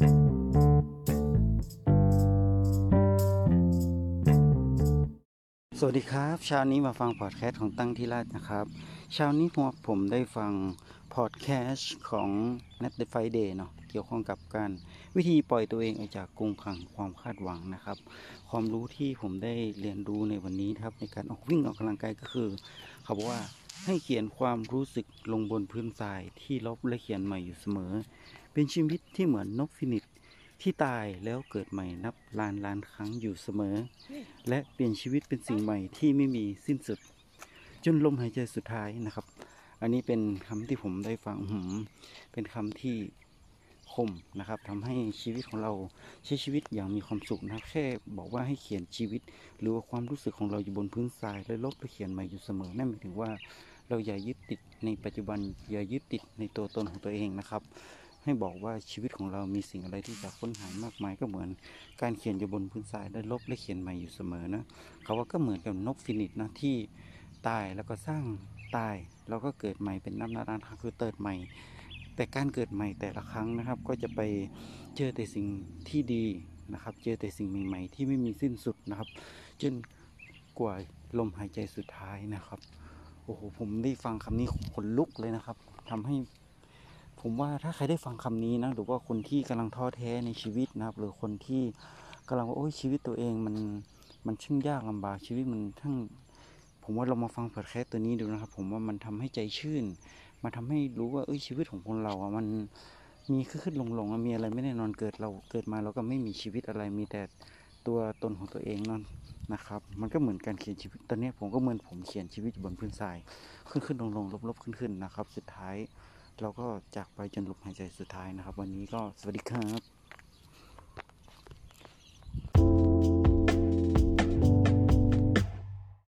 สวัสดีครับเช้านี้มาฟังพอดแคสต์ของตั้งที่ราชนะครับเช้านี้ผมผมได้ฟังพอดแคสต์ของ n e t f i Day เนาะเกี่ยวข้องกับการวิธีปล่อยตัวเองออกจากกรงขังความคาดหวังนะครับ ความรู้ที่ผมได้เรียนรู้ในวันนี้ครับในการออกวิ่งออกกำลังกายก็คือ เขาบอกว่า ให้เขียนความรู้สึกลงบนพื้นทรายที่ลบและเขียนใหม่อยู่เสมอ เป็นชีวิตที่เหมือนนกฟินิกซ์ที่ตายแล้วเกิดใหม่นับล้านล้านครั้งอยู่เสมอ และเปลี่ยนชีวิตเป็นสิ่งใหม่ที่ไม่มีสิ้นสุด จนลมหายใจสุดท้ายนะครับ อันนี้เป็นคำที่ผมได้ฟังหือเป็นคำที่คมนะครับทำให้ชีวิตของเราใช้ชีวิตอย่างมีความสุขนะครับ แค่บอกว่าให้เขียนชีวิต หรือว่าความรู้สึกของเราอยู่บนพื้นทรายและลบและเขียนใหม่อยู่เสมอนั่นหมายถึงว่า เราอย่ายึดติดในปัจจุบันอย่ายึดติดในตัวตนของตัวเองนะครับ ให้บอกว่าชีวิตของเรามีสิ่งอะไรที่จะค้นหามากมายก็เหมือน การเขียนอยู่บนพื้นทรายและลบและเขียนใหม่อยู่เสมอนะเขาว่าก็เหมือนกับนกฟินิชนะที่ตายแล้วก็สร้างตายแล้วก็เกิดใหม่เป็นน้ำนาดานคือเติดใหม่ แต่การเกิดใหม่แต่ละครั้งนะครับ ก็จะไปเจอแต่สิ่งที่ดีนะครับ เจอแต่สิ่งใหม่ๆที่ไม่มีสิ้นสุดนะครับ จนกว่าลมหายใจสุดท้ายนะครับ อ้โหผมได้ฟังคำนี้ขนลุกเลยนะครับทำให้ ผมว่าถ้าใครได้ฟังคำนี้นะหรือว่าคนที่กำลังท้อแท้ในชีวิตนะครับ หรือคนที่กำลังว่าโอ้ยชีวิตตัวเองมันมันช่างยากลำบากชีวิตมันทั้งผมว่าเรามาฟังเพอดแคสตัวนี้ดูนะครับ ผมว่ามันทำให้ใจชื่น มาทำให้รู้ว่าเอ้ยชีวิตของคนเราอะมันมีขึ้นขึ้นลงลงอะมีอะไรไม่แน่นอนเกิดเราเกิดมาเราก็ไม่มีชีวิตอะไรมีแต่ ตัวตนของตัวเองนั่นนะครับ มันก็เหมือนการเขียนชีวิต ตอนนี้ผมก็เหมือนผมเขียนชีวิตอยู่บนพื้นทราย ขึ้นขึ้นลงลงลบลบขึ้นขึ้นนะครับ สุดท้ายเราก็จากไปจนลมหายใจสุดท้ายนะครับ วันนี้ก็สวัสดีครับ